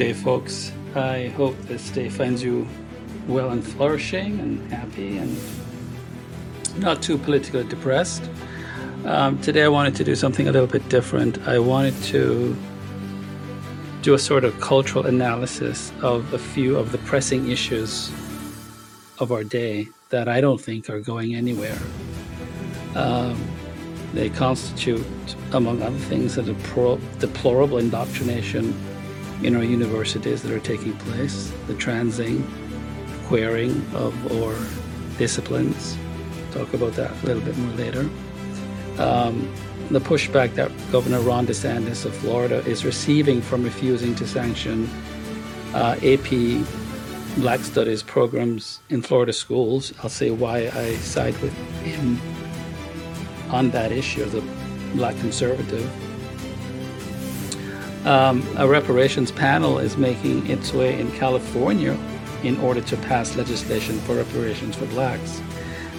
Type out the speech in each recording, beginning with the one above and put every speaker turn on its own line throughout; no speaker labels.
day, folks. I hope this day finds you well and flourishing and happy and not too politically depressed. Um, today, I wanted to do something a little bit different. I wanted to do a sort of cultural analysis of a few of the pressing issues of our day that I don't think are going anywhere. Um, they constitute, among other things, a deplorable indoctrination in our universities that are taking place, the transing, queering of our disciplines. Talk about that a little bit more later. Um, the pushback that Governor Ron DeSantis of Florida is receiving from refusing to sanction uh, AP Black Studies programs in Florida schools. I'll say why I side with him on that issue as a black conservative. Um, a reparations panel is making its way in California in order to pass legislation for reparations for blacks.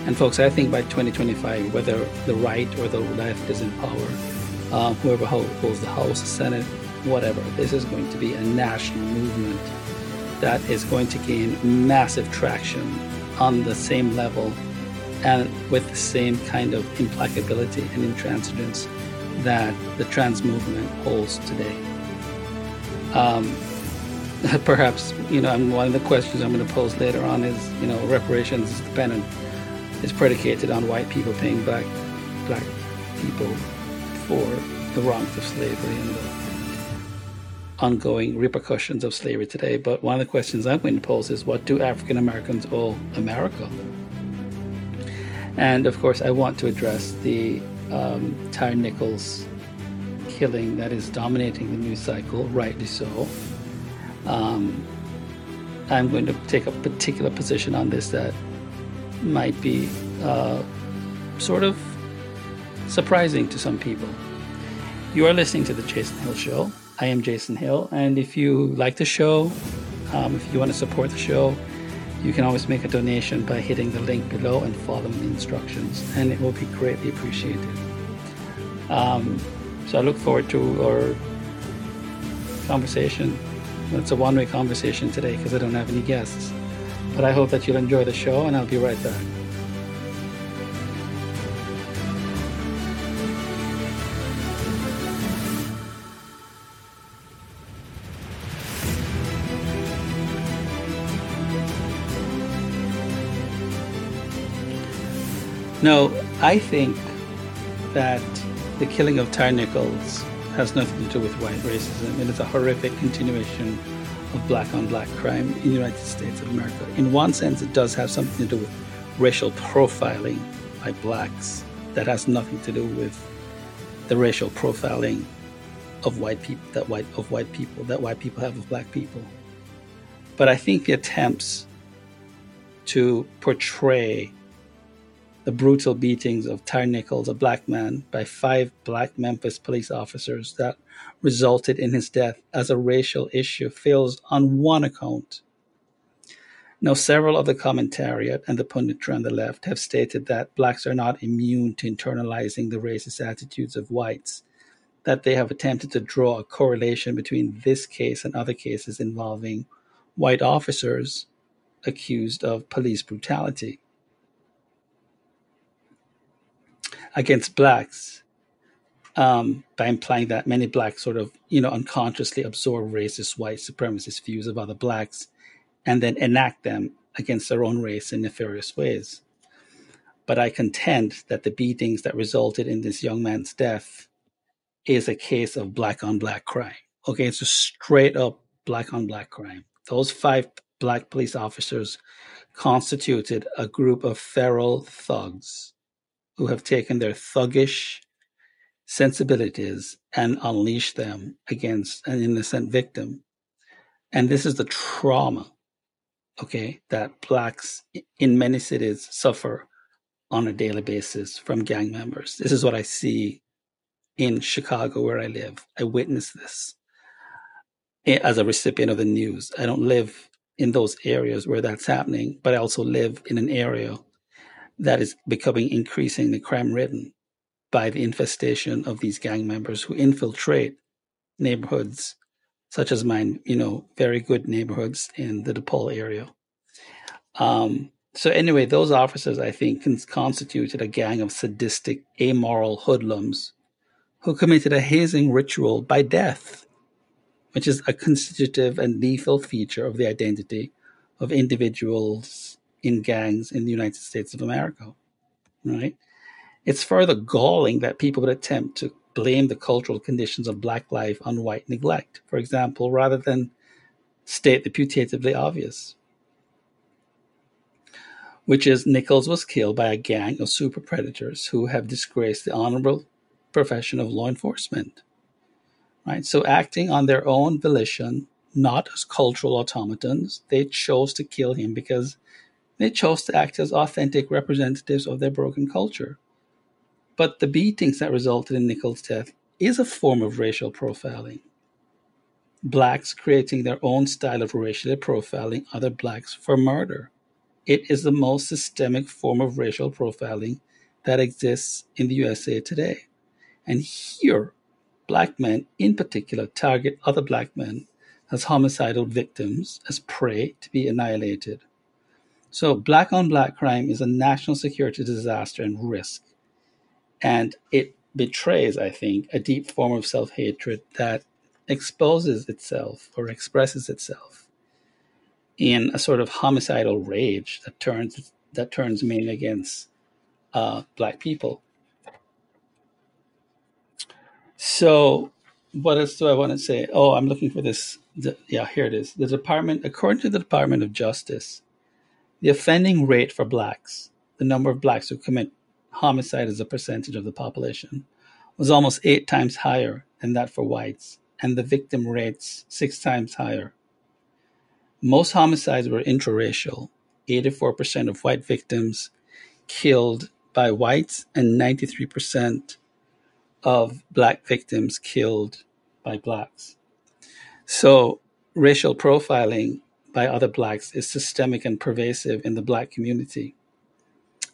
And folks, I think by 2025, whether the right or the left is in power, uh, whoever holds the House, the Senate, whatever, this is going to be a national movement that is going to gain massive traction on the same level and with the same kind of implacability and intransigence that the trans movement holds today. Um, perhaps, you know, one of the questions I'm going to pose later on is, you know, reparations is dependent, is predicated on white people paying back black people for the wrongs of slavery and the ongoing repercussions of slavery today. But one of the questions I'm going to pose is, what do African Americans owe America? And of course, I want to address the um, Tyre Nichols killing that is dominating the news cycle, rightly so. Um, I'm going to take a particular position on this that might be uh, sort of surprising to some people. You are listening to The Jason Hill Show. I am Jason Hill, and if you like the show, um, if you want to support the show, you can always make a donation by hitting the link below and following the instructions, and it will be greatly appreciated. Um, so I look forward to our conversation. It's a one way conversation today because I don't have any guests. But I hope that you'll enjoy the show, and I'll be right back. No, I think that the killing of Tyre Nichols has nothing to do with white racism. And It is a horrific continuation of black on black crime in the United States of America. In one sense, it does have something to do with racial profiling by blacks that has nothing to do with the racial profiling of white people that white of white people that white people have of black people. But I think the attempts to portray the brutal beatings of Tyre Nichols, a black man, by five black Memphis police officers that resulted in his death as a racial issue fails on one account. Now, several of the commentariat and the punditry on the left have stated that blacks are not immune to internalizing the racist attitudes of whites, that they have attempted to draw a correlation between this case and other cases involving white officers accused of police brutality. Against blacks um, by implying that many blacks sort of, you know, unconsciously absorb racist white supremacist views of other blacks and then enact them against their own race in nefarious ways. But I contend that the beatings that resulted in this young man's death is a case of black on black crime. Okay, it's a straight up black on black crime. Those five black police officers constituted a group of feral thugs who have taken their thuggish sensibilities and unleashed them against an innocent victim. And this is the trauma, okay, that blacks in many cities suffer on a daily basis from gang members. This is what I see in Chicago, where I live. I witness this as a recipient of the news. I don't live in those areas where that's happening, but I also live in an area that is becoming increasingly crime ridden by the infestation of these gang members who infiltrate neighborhoods such as mine, you know, very good neighborhoods in the DePaul area. Um, so anyway, those officers, I think, constituted a gang of sadistic, amoral hoodlums who committed a hazing ritual by death, which is a constitutive and lethal feature of the identity of individuals in gangs in the United States of America. Right? It's further galling that people would attempt to blame the cultural conditions of black life on white neglect, for example, rather than state the putatively obvious, which is Nichols was killed by a gang of super predators who have disgraced the honorable profession of law enforcement. Right? So, acting on their own volition, not as cultural automatons, they chose to kill him because they chose to act as authentic representatives of their broken culture. But the beatings that resulted in Nichols' death is a form of racial profiling. Blacks creating their own style of racially profiling other blacks for murder. It is the most systemic form of racial profiling that exists in the USA today. And here, black men in particular target other black men as homicidal victims, as prey to be annihilated. So, black on black crime is a national security disaster and risk. And it betrays, I think, a deep form of self hatred that exposes itself or expresses itself in a sort of homicidal rage that turns that turns mainly against uh, black people. So, what else do I want to say? Oh, I'm looking for this. The, yeah, here it is. The department, according to the Department of Justice, the offending rate for blacks, the number of blacks who commit homicide as a percentage of the population, was almost eight times higher than that for whites, and the victim rates six times higher. Most homicides were intraracial. 84% of white victims killed by whites, and 93% of black victims killed by blacks. So, racial profiling by other blacks is systemic and pervasive in the black community.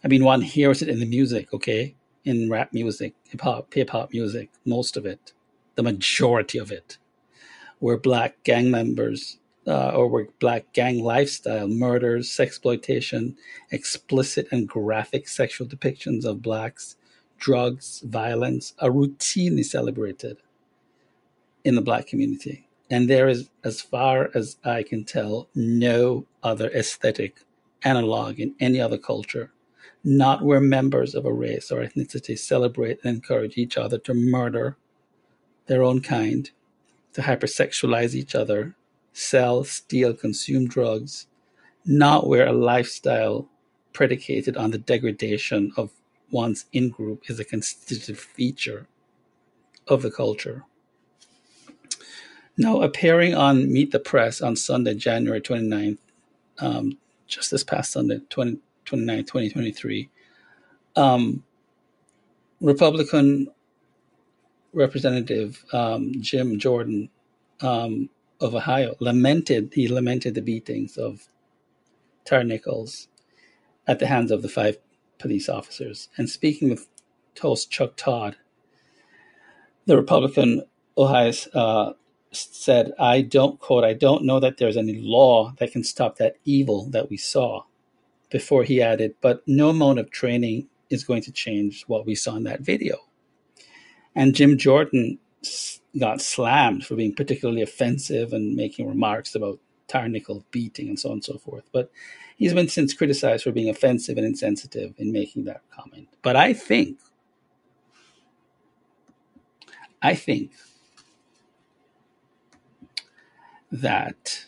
I mean, one hears it in the music, okay? In rap music, hip hop, hip hop music, most of it, the majority of it, where black gang members uh, or where black gang lifestyle, murders, sexploitation, explicit and graphic sexual depictions of blacks, drugs, violence are routinely celebrated in the black community. And there is, as far as I can tell, no other aesthetic analog in any other culture, not where members of a race or ethnicity celebrate and encourage each other to murder their own kind, to hypersexualize each other, sell, steal, consume drugs, not where a lifestyle predicated on the degradation of one's in group is a constitutive feature of the culture. Now, appearing on Meet the Press on Sunday, January 29th, um, just this past Sunday, 20, 29, 2023, um, Republican Representative um, Jim Jordan um, of Ohio lamented, he lamented the beatings of Tyre Nichols at the hands of the five police officers. And speaking with host Chuck Todd, the Republican Ohio uh, said, I don't, quote, I don't know that there's any law that can stop that evil that we saw. Before he added, but no amount of training is going to change what we saw in that video. And Jim Jordan got slammed for being particularly offensive and making remarks about Tyre Nichols beating and so on and so forth. But he's been since criticized for being offensive and insensitive in making that comment. But I think, I think that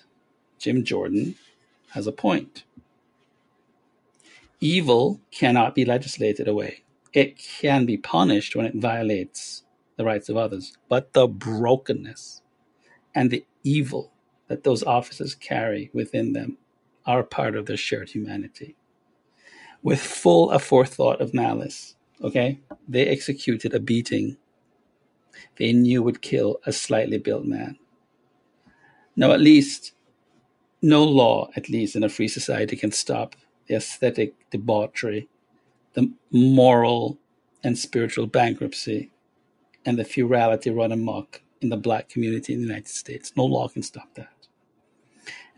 Jim Jordan has a point. Evil cannot be legislated away. It can be punished when it violates the rights of others, but the brokenness and the evil that those officers carry within them are part of their shared humanity. With full aforethought of malice, okay, they executed a beating they knew would kill a slightly built man. Now, at least, no law, at least in a free society, can stop the aesthetic debauchery, the moral and spiritual bankruptcy, and the ferality run amok in the black community in the United States. No law can stop that.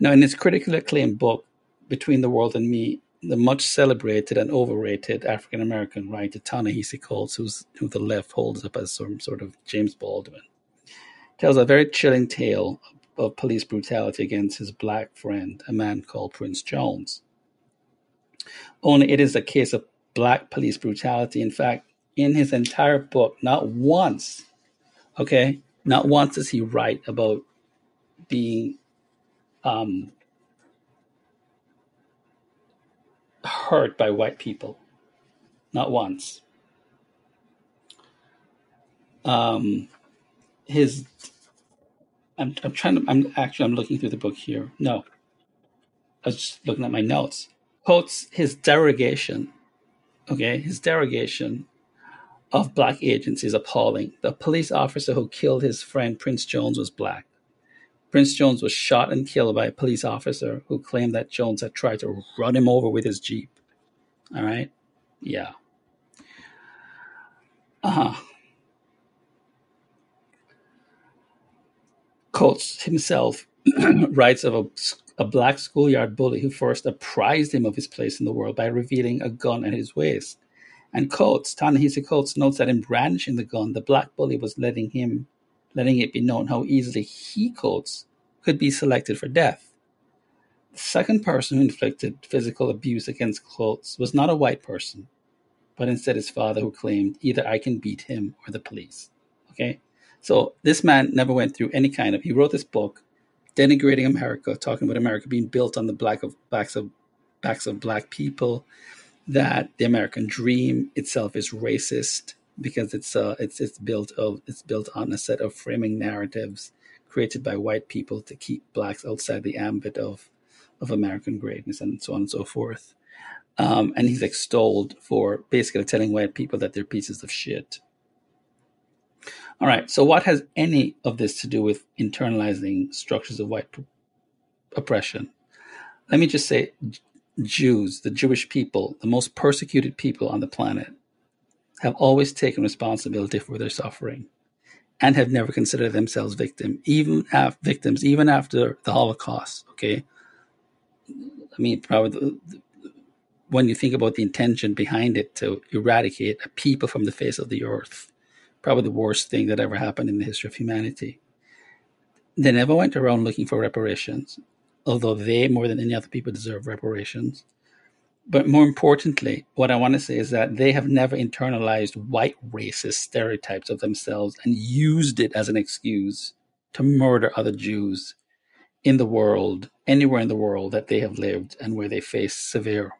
Now, in his critically acclaimed book, Between the World and Me, the much celebrated and overrated African American writer Ta-Nehisi Coates, who the left holds up as some sort of James Baldwin, tells a very chilling tale of police brutality against his black friend, a man called Prince Jones. Only it is a case of black police brutality. In fact, in his entire book, not once, okay, not once does he write about being um, hurt by white people. Not once. Um, his, I'm, I'm trying to, I'm actually, I'm looking through the book here. No, I was just looking at my notes. Quotes his derogation, okay, his derogation of black agents is appalling. The police officer who killed his friend Prince Jones was black. Prince Jones was shot and killed by a police officer who claimed that Jones had tried to run him over with his Jeep. All right? Yeah. Uh huh. Coates himself writes of a, a black schoolyard bully who first apprised him of his place in the world by revealing a gun at his waist. And Coates, Ta-Nehisi Coates notes that in brandishing the gun, the black bully was letting him, letting it be known how easily he, Coates, could be selected for death. The second person who inflicted physical abuse against Coates was not a white person, but instead his father who claimed either I can beat him or the police. Okay? So this man never went through any kind of he wrote this book denigrating America, talking about America being built on the black of backs of backs of black people, that the American dream itself is racist because it's uh, it's it's built of it's built on a set of framing narratives created by white people to keep blacks outside the ambit of of American greatness and so on and so forth. Um, and he's extolled for basically telling white people that they're pieces of shit. All right, so what has any of this to do with internalizing structures of white oppression? Let me just say Jews, the Jewish people, the most persecuted people on the planet, have always taken responsibility for their suffering and have never considered themselves victim, even af- victims, even after the Holocaust. Okay, I mean, probably the, the, when you think about the intention behind it to eradicate a people from the face of the earth, probably the worst thing that ever happened in the history of humanity. They never went around looking for reparations although they, more than any other people, deserve reparations. But more importantly, what I want to say is that they have never internalized white racist stereotypes of themselves and used it as an excuse to murder other Jews in the world, anywhere in the world that they have lived and where they face severe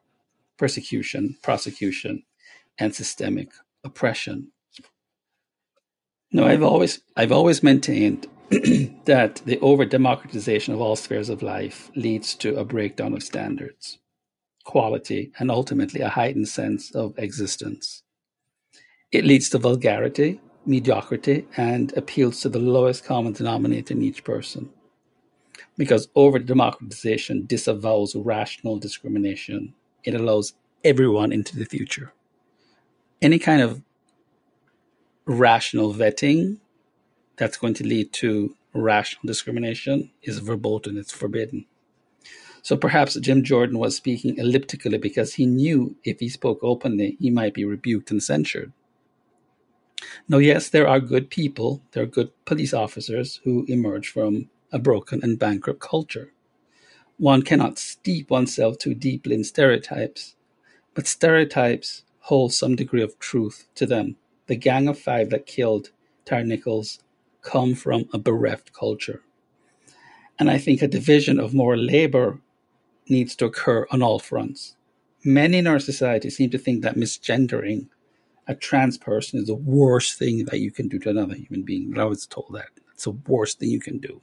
persecution, prosecution, and systemic oppression. No, I've always I've always maintained that the over democratization of all spheres of life leads to a breakdown of standards, quality, and ultimately a heightened sense of existence. It leads to vulgarity, mediocrity, and appeals to the lowest common denominator in each person. Because over democratization disavows rational discrimination, it allows everyone into the future. Any kind of rational vetting that's going to lead to rational discrimination is verboten, it's forbidden. So perhaps Jim Jordan was speaking elliptically because he knew if he spoke openly, he might be rebuked and censured. Now, yes, there are good people, there are good police officers who emerge from a broken and bankrupt culture. One cannot steep oneself too deeply in stereotypes, but stereotypes hold some degree of truth to them. The gang of five that killed Tyre Nichols come from a bereft culture. And I think a division of more labor needs to occur on all fronts. Many in our society seem to think that misgendering a trans person is the worst thing that you can do to another human being. I was told that it's the worst thing you can do.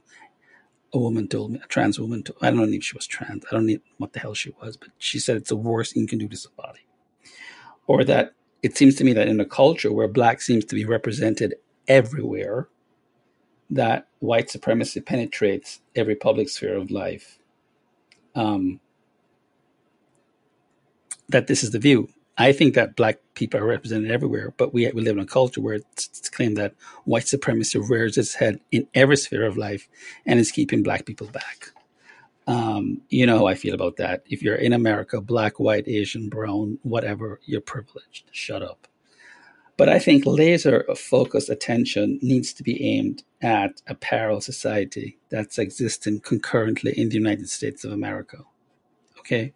A woman told me, a trans woman, told, me, I don't know if she was trans, I don't know what the hell she was, but she said it's the worst thing you can do to somebody. Or that it seems to me that in a culture where black seems to be represented everywhere, that white supremacy penetrates every public sphere of life. Um, that this is the view. I think that black people are represented everywhere, but we, we live in a culture where it's, it's claimed that white supremacy rears its head in every sphere of life and is keeping black people back. Um, you know how I feel about that. If you're in America, black, white, Asian, brown, whatever, you're privileged. Shut up. But I think laser focused attention needs to be aimed at a parallel society that's existing concurrently in the United States of America. Okay?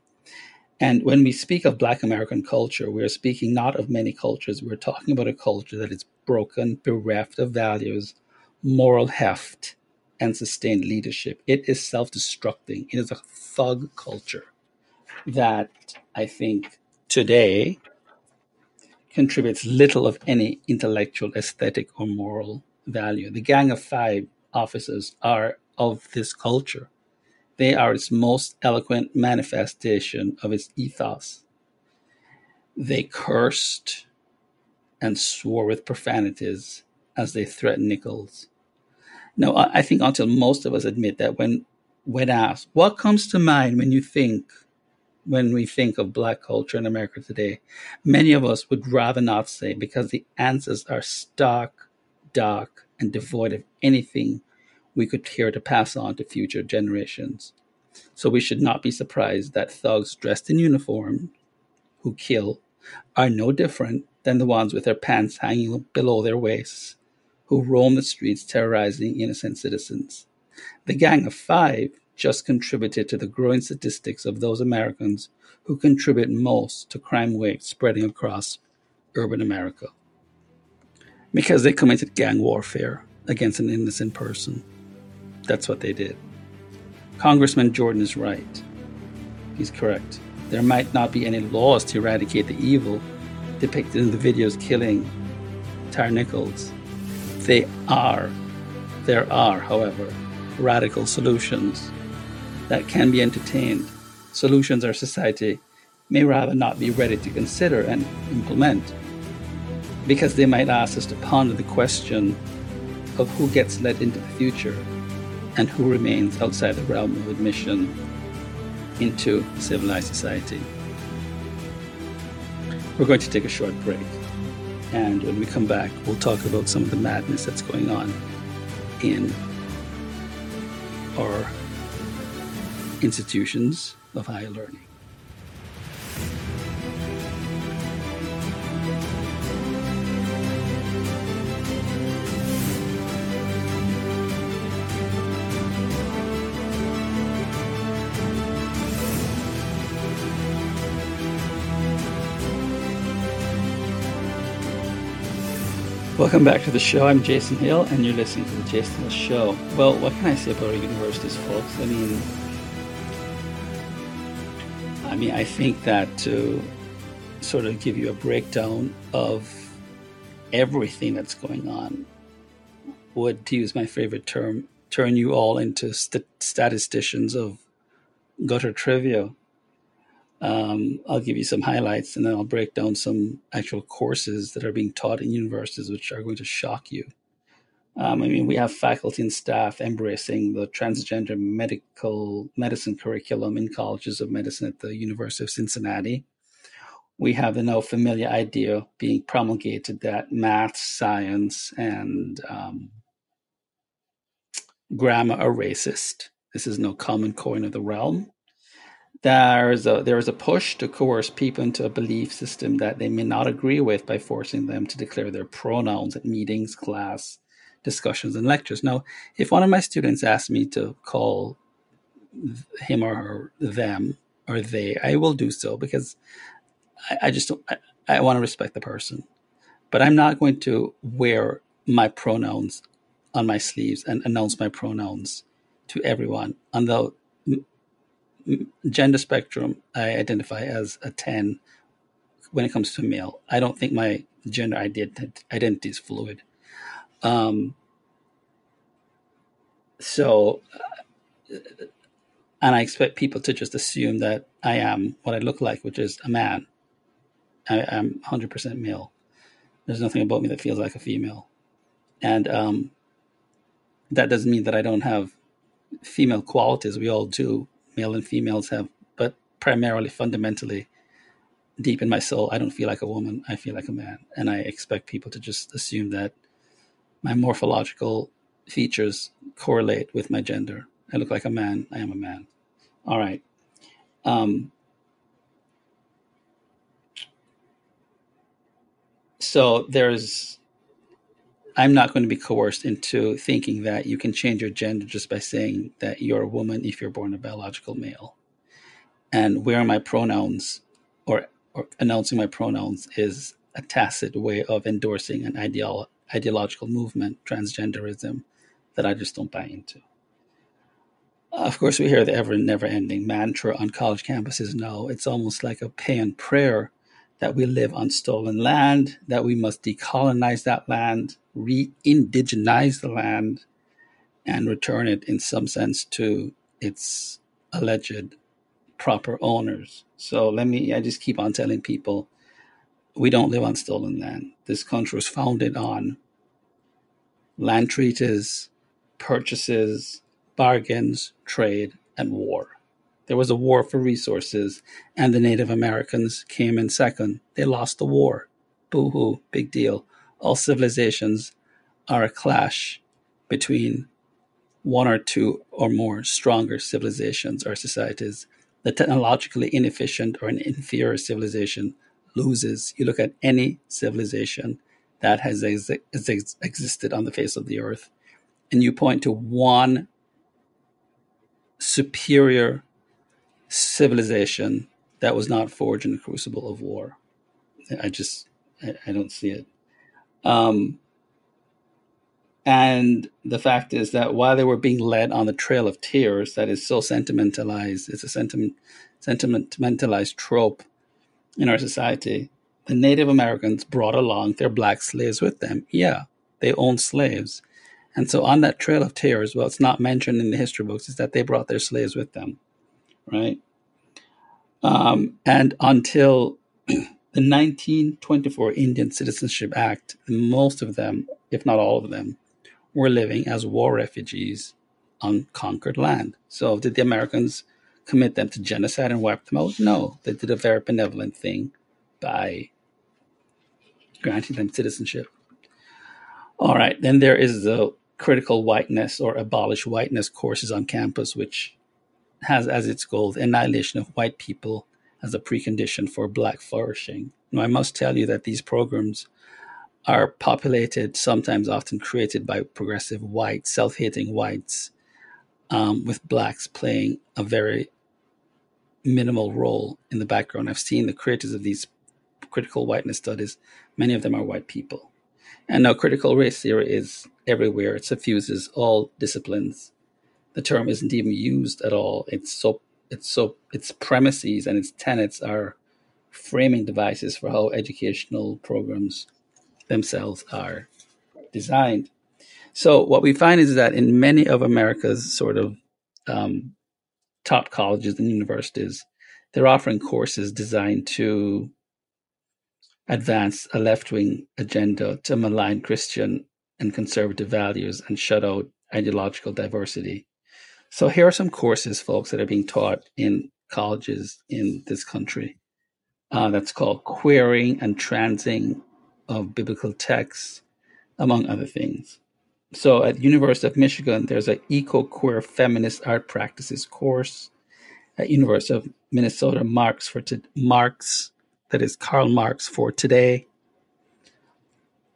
And when we speak of Black American culture, we are speaking not of many cultures. We're talking about a culture that is broken, bereft of values, moral heft, and sustained leadership. It is self destructing. It is a thug culture that I think today contributes little of any intellectual, aesthetic, or moral value. The Gang of Five officers are of this culture. They are its most eloquent manifestation of its ethos. They cursed and swore with profanities as they threatened Nichols. Now, I think until most of us admit that when when asked, what comes to mind when you think when we think of black culture in America today, many of us would rather not say because the answers are stark, dark, and devoid of anything we could care to pass on to future generations. So we should not be surprised that thugs dressed in uniform who kill are no different than the ones with their pants hanging below their waists who roam the streets terrorizing innocent citizens. The Gang of Five just contributed to the growing statistics of those Americans who contribute most to crime waves spreading across urban America. Because they committed gang warfare against an innocent person. That's what they did. Congressman Jordan is right. He's correct. There might not be any laws to eradicate the evil depicted in the videos killing Tyre Nichols. They are, there are, however, radical solutions that can be entertained. Solutions our society may rather not be ready to consider and implement because they might ask us to ponder the question of who gets led into the future and who remains outside the realm of admission into civilized society. We're going to take a short break. And when we come back, we'll talk about some of the madness that's going on in our institutions of higher learning. Welcome back to the show. I'm Jason Hill, and you're listening to the Jason Hill Show. Well, what can I say about our universities, folks? I mean, I mean, I think that to sort of give you a breakdown of everything that's going on would, to use my favorite term, turn you all into st- statisticians of gutter trivia. Um, I'll give you some highlights and then I'll break down some actual courses that are being taught in universities, which are going to shock you. Um, I mean, we have faculty and staff embracing the transgender medical medicine curriculum in colleges of medicine at the University of Cincinnati. We have the now familiar idea being promulgated that math, science, and um, grammar are racist. This is no common coin of the realm there is a there is a push to coerce people into a belief system that they may not agree with by forcing them to declare their pronouns at meetings, class discussions, and lectures. Now, if one of my students asks me to call him or her them or they, I will do so because I, I just I, I want to respect the person. But I'm not going to wear my pronouns on my sleeves and announce my pronouns to everyone, although gender spectrum, I identify as a 10 when it comes to male. I don't think my gender identity is fluid. Um, so, uh, and I expect people to just assume that I am what I look like, which is a man. I, am 100% male. There's nothing about me that feels like a female. And um, that doesn't mean that I don't have female qualities. We all do male and females have, but primarily fundamentally, deep in my soul, I don't feel like a woman. I feel like a man, and I expect people to just assume that my morphological features correlate with my gender. I look like a man. I am a man. All right. Um, so there's I'm not going to be coerced into thinking that you can change your gender just by saying that you're a woman if you're born a biological male. And wearing my pronouns or, or announcing my pronouns is a tacit way of endorsing an ideolo- ideological movement, transgenderism, that I just don't buy into. Of course, we hear the ever never ending mantra on college campuses now. It's almost like a paean prayer that we live on stolen land, that we must decolonize that land, re indigenize the land, and return it in some sense to its alleged proper owners. So let me, I just keep on telling people we don't live on stolen land. This country was founded on land treaties, purchases, bargains, trade, and war. There was a war for resources, and the Native Americans came in second. They lost the war. Boo hoo, big deal. All civilizations are a clash between one or two or more stronger civilizations or societies. The technologically inefficient or an inferior civilization loses. You look at any civilization that has ex- ex- existed on the face of the earth, and you point to one superior civilization that was not forged in the crucible of war. I just I, I don't see it. Um, and the fact is that while they were being led on the trail of tears, that is so sentimentalized, it's a sentiment, sentimentalized trope in our society. The Native Americans brought along their black slaves with them. Yeah, they owned slaves. And so on that trail of tears, well, it's not mentioned in the history books, is that they brought their slaves with them, right? Um, and until the 1924 Indian Citizenship Act, most of them, if not all of them, were living as war refugees on conquered land. So, did the Americans commit them to genocide and wipe them out? No, they did a very benevolent thing by granting them citizenship. All right, then there is the critical whiteness or abolish whiteness courses on campus, which has as its goal the annihilation of white people as a precondition for black flourishing. Now, I must tell you that these programs are populated, sometimes often created by progressive whites, self hating whites, um, with blacks playing a very minimal role in the background. I've seen the creators of these critical whiteness studies, many of them are white people. And now critical race theory is everywhere, it suffuses all disciplines. The term isn't even used at all. It's so it's so its premises and its tenets are framing devices for how educational programs themselves are designed. So what we find is that in many of America's sort of um, top colleges and universities, they're offering courses designed to advance a left-wing agenda to malign Christian and conservative values and shut out ideological diversity. So here are some courses, folks, that are being taught in colleges in this country. Uh, that's called queering and transing of biblical texts, among other things. So at University of Michigan, there's an eco-queer feminist art practices course. At University of Minnesota, Marx for to, Marx, that is Karl Marx for today.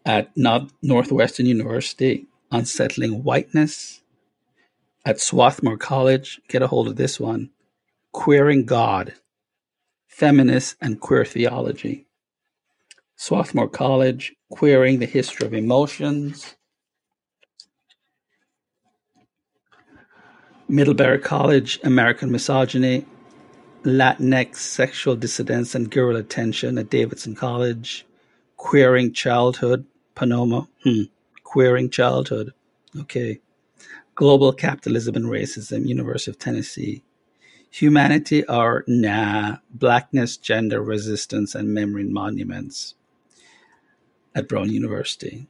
At Northwestern University, Unsettling Whiteness. At Swarthmore College, get a hold of this one, Queering God, Feminist and Queer Theology. Swarthmore College, Queering the History of Emotions. Middlebury College, American Misogyny, Latinx Sexual Dissidence and Guerrilla Tension at Davidson College, Queering Childhood, Pomona, hmm. Queering Childhood, okay. Global Capitalism and Racism, University of Tennessee. Humanity or Nah, Blackness, Gender Resistance, and Memory Monuments at Brown University.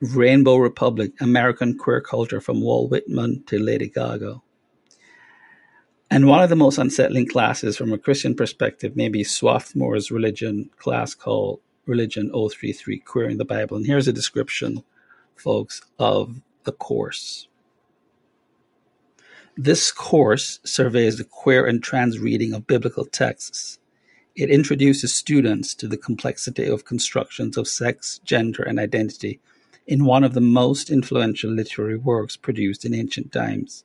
Rainbow Republic, American Queer Culture from Walt Whitman to Lady Gaga. And one of the most unsettling classes from a Christian perspective may be Swarthmore's religion class called Religion 033 Queering the Bible. And here's a description, folks, of the course. This course surveys the queer and trans reading of biblical texts. It introduces students to the complexity of constructions of sex, gender, and identity in one of the most influential literary works produced in ancient times.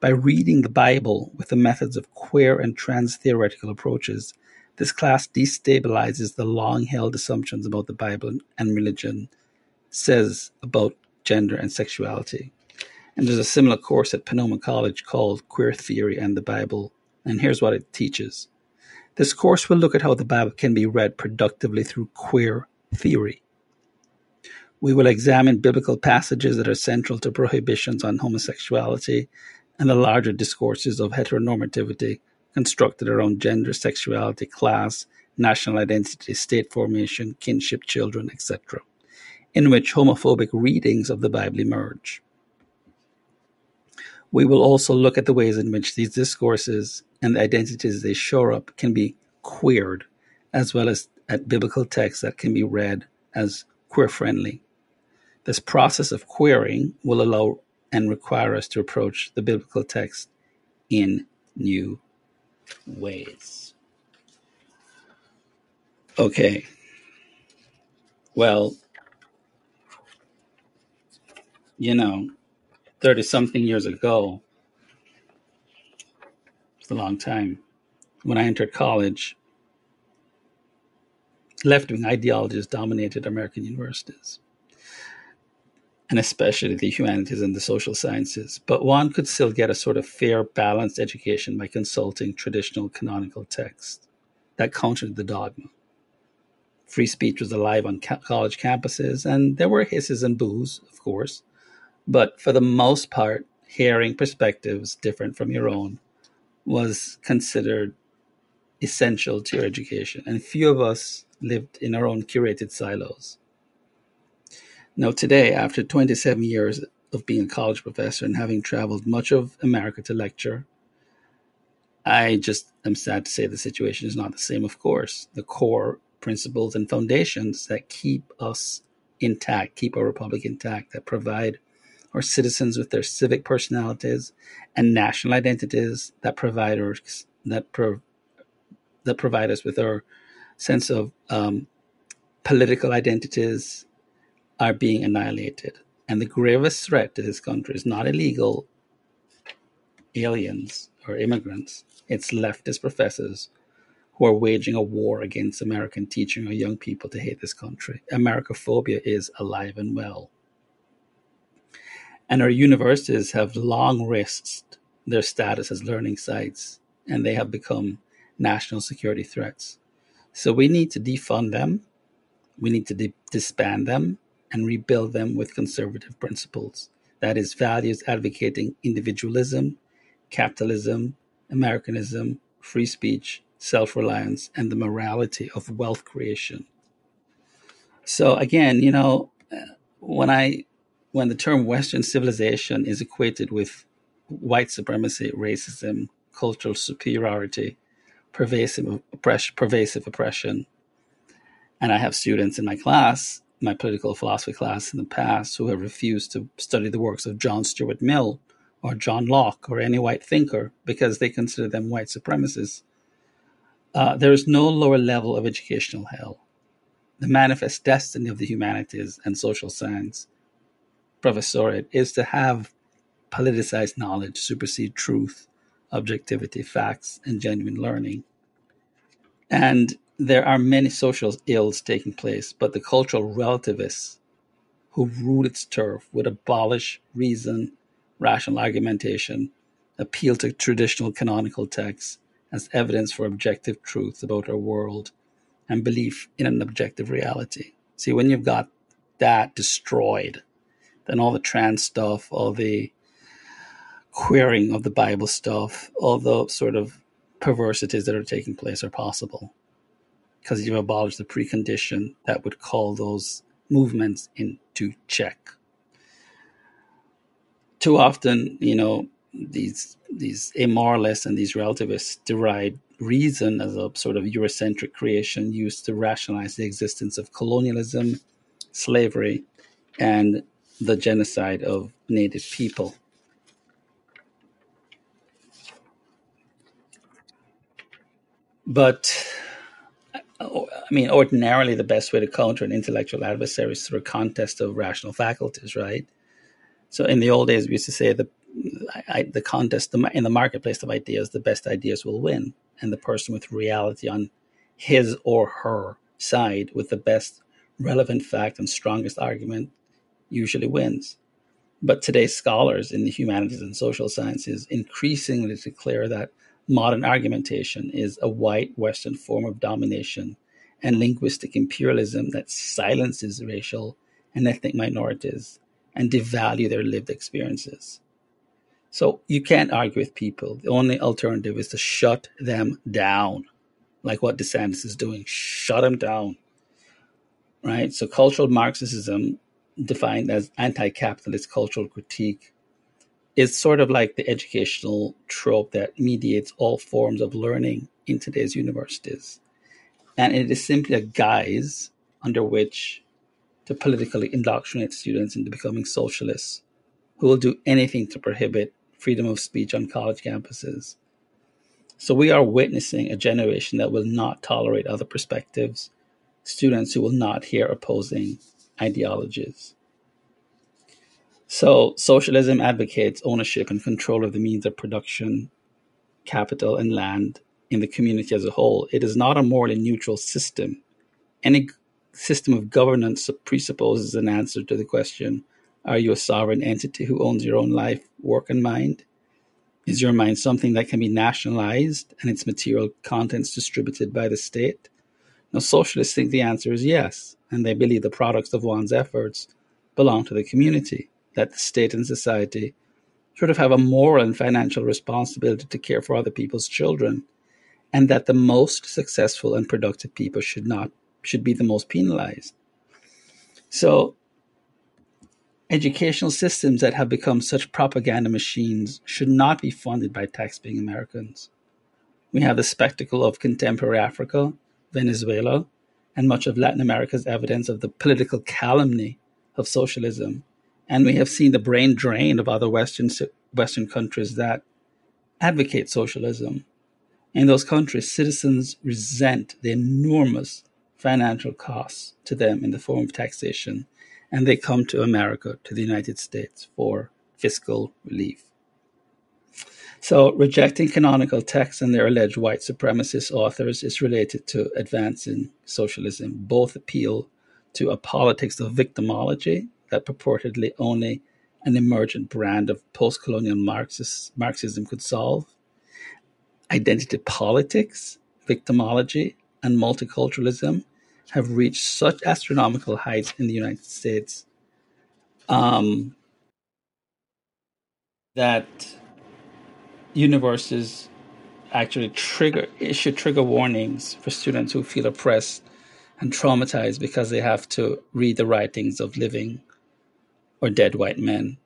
By reading the Bible with the methods of queer and trans theoretical approaches, this class destabilizes the long held assumptions about the Bible and religion says about gender and sexuality. And there's a similar course at Pomona College called Queer Theory and the Bible. And here's what it teaches. This course will look at how the Bible can be read productively through queer theory. We will examine biblical passages that are central to prohibitions on homosexuality and the larger discourses of heteronormativity constructed around gender, sexuality, class, national identity, state formation, kinship, children, etc., in which homophobic readings of the Bible emerge. We will also look at the ways in which these discourses and the identities they show up can be queered, as well as at biblical texts that can be read as queer friendly. This process of queering will allow and require us to approach the biblical text in new ways. Okay. Well, you know, 30 something years ago, it's a long time, when I entered college, left wing ideologies dominated American universities, and especially the humanities and the social sciences. But one could still get a sort of fair, balanced education by consulting traditional canonical texts that countered the dogma. Free speech was alive on college campuses, and there were hisses and boos, of course but for the most part, hearing perspectives different from your own was considered essential to your education. And few of us lived in our own curated silos. Now, today, after 27 years of being a college professor and having traveled much of America to lecture, I just am sad to say the situation is not the same, of course. The core principles and foundations that keep us intact, keep our republic intact, that provide or citizens with their civic personalities and national identities that provide us that pro, that provide us with our sense of um, political identities are being annihilated. And the gravest threat to this country is not illegal aliens or immigrants, it's leftist professors who are waging a war against American teaching our young people to hate this country. Americophobia is alive and well. And our universities have long risked their status as learning sites, and they have become national security threats. So we need to defund them, we need to di- disband them, and rebuild them with conservative principles. That is, values advocating individualism, capitalism, Americanism, free speech, self reliance, and the morality of wealth creation. So, again, you know, when I when the term Western civilization is equated with white supremacy, racism, cultural superiority, pervasive oppression, pervasive oppression, and I have students in my class, my political philosophy class in the past, who have refused to study the works of John Stuart Mill or John Locke or any white thinker because they consider them white supremacists. Uh, there is no lower level of educational hell. The manifest destiny of the humanities and social science professoriate is to have politicized knowledge supersede truth, objectivity, facts, and genuine learning. And there are many social ills taking place, but the cultural relativists who rule its turf would abolish reason, rational argumentation, appeal to traditional canonical texts as evidence for objective truth about our world, and belief in an objective reality. See, when you've got that destroyed, then all the trans stuff, all the queering of the Bible stuff, all the sort of perversities that are taking place are possible because you've abolished the precondition that would call those movements into check. Too often, you know, these these amoralists and these relativists deride reason as a sort of Eurocentric creation used to rationalize the existence of colonialism, slavery, and the genocide of native people. But I mean, ordinarily, the best way to counter an intellectual adversary is through a contest of rational faculties, right? So in the old days, we used to say the I, the contest in the marketplace of ideas, the best ideas will win, and the person with reality on his or her side with the best relevant fact and strongest argument usually wins. But today's scholars in the humanities and social sciences increasingly declare that modern argumentation is a white Western form of domination and linguistic imperialism that silences racial and ethnic minorities and devalue their lived experiences. So you can't argue with people. The only alternative is to shut them down, like what DeSantis is doing. Shut them down. Right? So cultural Marxism, defined as anti capitalist cultural critique, is sort of like the educational trope that mediates all forms of learning in today's universities. And it is simply a guise under which to politically indoctrinate students into becoming socialists who will do anything to prohibit freedom of speech on college campuses. So we are witnessing a generation that will not tolerate other perspectives, students who will not hear opposing ideologies. So socialism advocates ownership and control of the means of production, capital, and land in the community as a whole. It is not a morally neutral system. Any system of governance presupposes an answer to the question Are you a sovereign entity who owns your own life, work, and mind? Is your mind something that can be nationalized and its material contents distributed by the state? Now, socialists think the answer is yes, and they believe the products of one's efforts belong to the community, that the state and society of have a moral and financial responsibility to care for other people's children, and that the most successful and productive people should not should be the most penalized. So, educational systems that have become such propaganda machines should not be funded by taxpaying Americans. We have the spectacle of contemporary Africa, Venezuela, and much of Latin America's evidence of the political calumny of socialism. And we have seen the brain drain of other Western, Western countries that advocate socialism. In those countries, citizens resent the enormous financial costs to them in the form of taxation, and they come to America, to the United States, for fiscal relief. So, rejecting canonical texts and their alleged white supremacist authors is related to advancing socialism. Both appeal to a politics of victimology that purportedly only an emergent brand of post colonial Marxism could solve, identity politics, victimology, and multiculturalism have reached such astronomical heights in the United States um, that universities actually trigger it should trigger warnings for students who feel oppressed and traumatized because they have to read the writings of living or dead white men.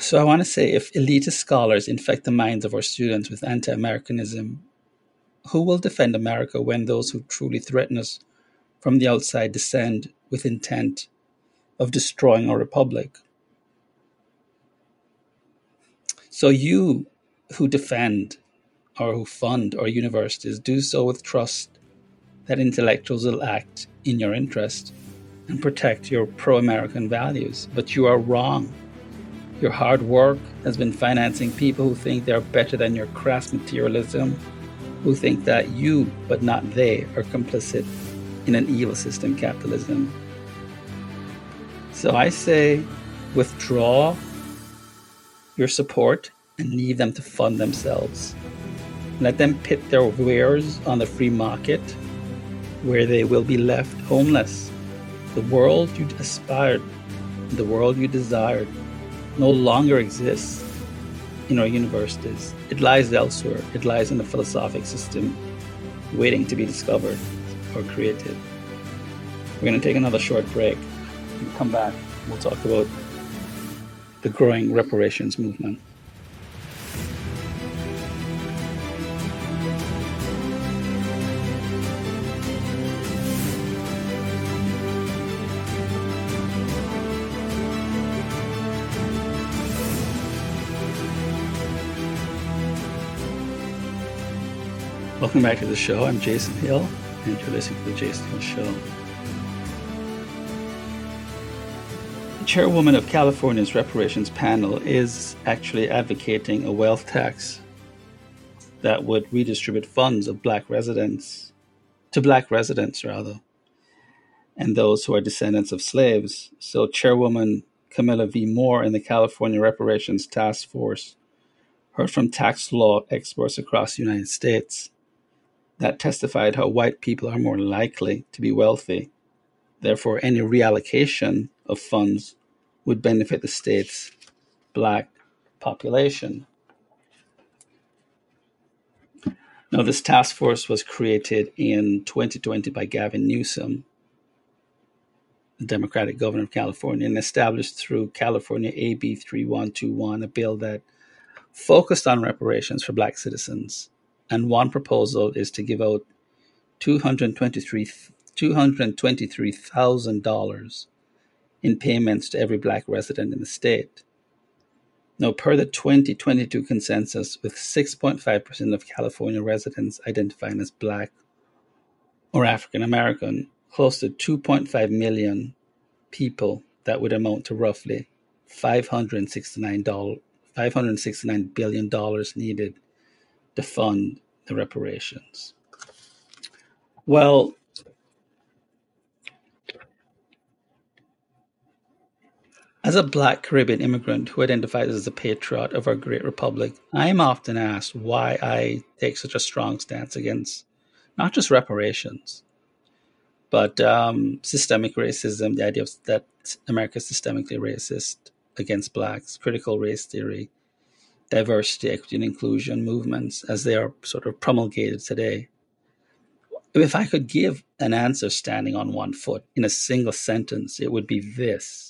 So I want to say if elitist scholars infect the minds of our students with anti Americanism, who will defend America when those who truly threaten us from the outside descend with intent of destroying our republic? So you who defend or who fund our universities do so with trust that intellectuals will act in your interest and protect your pro American values. But you are wrong. Your hard work has been financing people who think they are better than your crass materialism, who think that you, but not they, are complicit in an evil system, capitalism. So I say withdraw your support and leave them to fund themselves. Let them pit their wares on the free market where they will be left homeless the world you aspired, the world you desired, no longer exists in our universities. It lies elsewhere. It lies in the philosophic system, waiting to be discovered or created. We're going to take another short break. We'll come back. We'll talk about the growing reparations movement. Welcome back to the show. I'm Jason Hill, and you're listening to the Jason Hill Show. Chairwoman of California's reparations panel is actually advocating a wealth tax that would redistribute funds of black residents to black residents rather and those who are descendants of slaves. So Chairwoman Kamilah V. Moore in the California Reparations Task Force heard from tax law experts across the United States that testified how white people are more likely to be wealthy. Therefore, any reallocation of funds would benefit the state's black population. Now, this task force was created in 2020 by Gavin Newsom, the Democratic governor of California, and established through California AB 3121, a bill that focused on reparations for black citizens and one proposal is to give out $223,000 in payments to every black resident in the state. Now, per the 2022 consensus, with 6.5% of California residents identifying as black or African American, close to 2.5 million people, that would amount to roughly $569, $569 billion needed to fund the reparations. Well, as a black Caribbean immigrant who identifies as a patriot of our great republic, I am often asked why I take such a strong stance against not just reparations, but um, systemic racism, the idea of, that America is systemically racist against blacks, critical race theory, diversity, equity, and inclusion movements as they are sort of promulgated today. If I could give an answer standing on one foot in a single sentence, it would be this.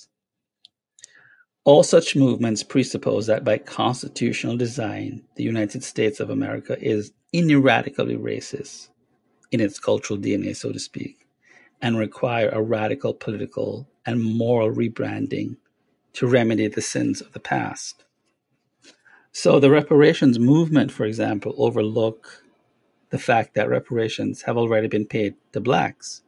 All such movements presuppose that by constitutional design, the United States of America is ineradicably racist in its cultural DNA, so to speak, and require a radical political and moral rebranding to remedy the sins of the past. So the reparations movement, for example, overlook the fact that reparations have already been paid to blacks.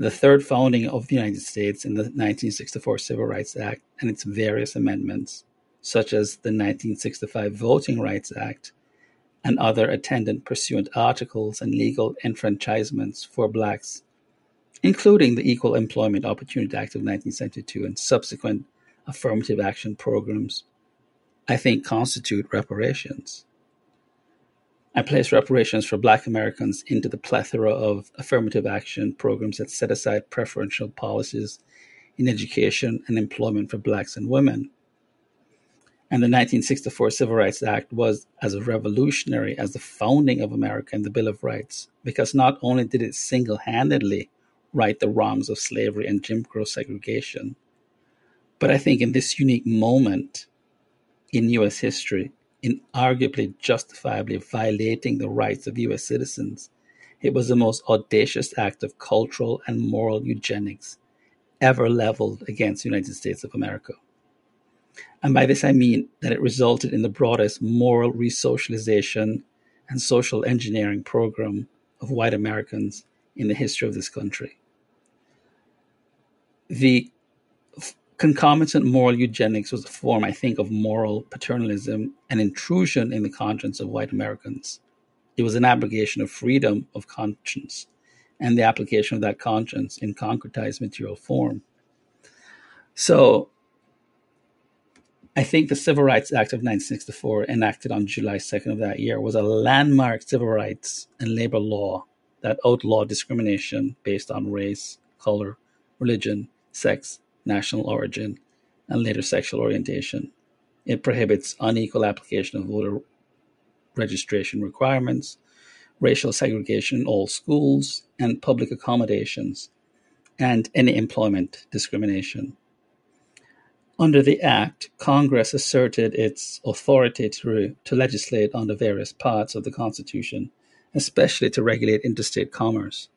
The third founding of the United States in the 1964 Civil Rights Act and its various amendments, such as the 1965 Voting Rights Act and other attendant pursuant articles and legal enfranchisements for blacks, including the Equal Employment Opportunity Act of 1972 and subsequent affirmative action programs I think constitute reparations. I place reparations for Black Americans into the plethora of affirmative action programs that set aside preferential policies in education and employment for Blacks and women. And the 1964 Civil Rights Act was as revolutionary as the founding of America and the Bill of Rights, because not only did it single handedly right the wrongs of slavery and Jim Crow segregation, but I think in this unique moment, in U.S. history in arguably justifiably violating the rights of U.S. citizens. It was the most audacious act of cultural and moral eugenics ever leveled against the United States of America. And by this I mean that it resulted in the broadest moral resocialization and social engineering program of white Americans in the history of this country. The Concomitant moral eugenics was a form, I think, of moral paternalism and intrusion in the conscience of white Americans. It was an abrogation of freedom of conscience and the application of that conscience in concretized material form. So I think the Civil Rights Act of 1964, enacted on July 2nd of that year, was a landmark civil rights and labor law that outlawed discrimination based on race, color, religion, sex, national origin, and later sexual orientation. It prohibits unequal application of voter registration requirements, racial segregation in all schools and public accommodations, and any employment discrimination. Under the Act, Congress asserted its authority to, to legislate under various parts of the Constitution, especially to regulate interstate commerce.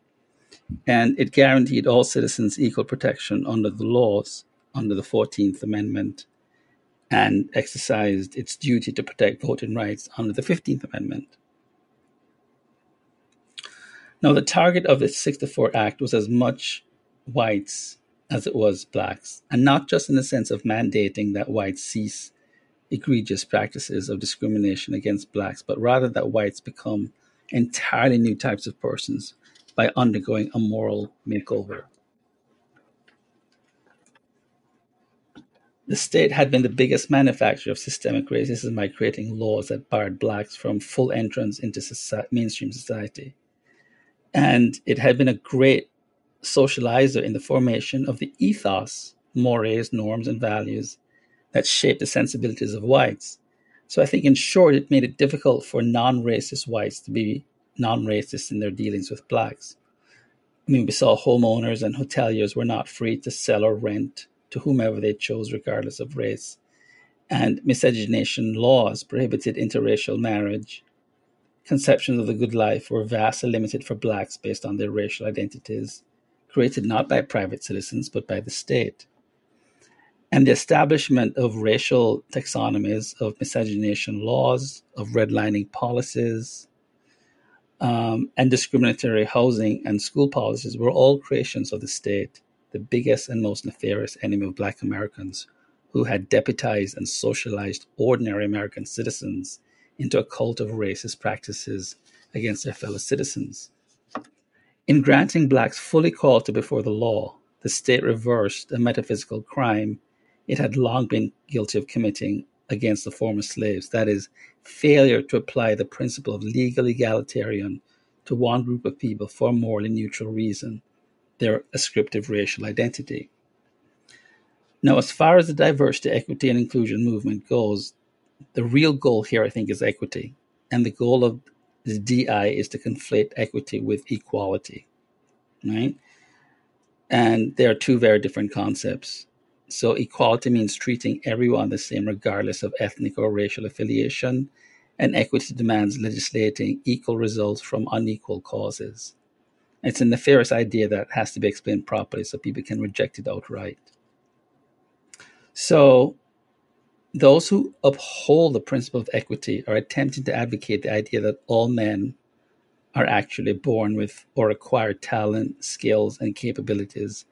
And it guaranteed all citizens equal protection under the laws under the 14th Amendment and exercised its duty to protect voting rights under the 15th Amendment. Now, the target of the 64 Act was as much whites as it was blacks, and not just in the sense of mandating that whites cease egregious practices of discrimination against blacks, but rather that whites become entirely new types of persons by undergoing a moral makeover. The state had been the biggest manufacturer of systemic racism by creating laws that barred blacks from full entrance into society, mainstream society. And it had been a great socializer in the formation of the ethos, mores, norms, and values that shaped the sensibilities of whites. So I think, in short, it made it difficult for non racist whites to be non racist in their dealings with blacks. I mean, we saw homeowners and hoteliers were not free to sell or rent to whomever they chose, regardless of race. And miscegenation laws prohibited interracial marriage. Conceptions of the good life were vastly limited for blacks based on their racial identities, created not by private citizens but by the state. And the establishment of racial taxonomies, of miscegenation laws, of redlining policies, um, and discriminatory housing and school policies were all creations of the state the biggest and most nefarious enemy of Black Americans, who had deputized and socialized ordinary American citizens into a cult of racist practices against their fellow citizens. In granting blacks full equality before the law, the state reversed a metaphysical crime it had long been guilty of committing against the former slaves that is, failure to apply the principle of legal egalitarian to one group of people for a morally neutral reason their ascriptive racial identity. Now, as far as the diversity, equity, and inclusion movement goes, the real goal here, I think, is equity. And the goal of the DI is to conflate equity with equality, right? And there are two very different concepts. So, equality means treating everyone the same, regardless of ethnic or racial affiliation, and equity demands legislating equal results from unequal causes. It's a nefarious idea that has to be explained properly so people can reject it outright. So, those who uphold the principle of equity are attempting to advocate the idea that all men are actually born with or acquire talent, skills, and capabilities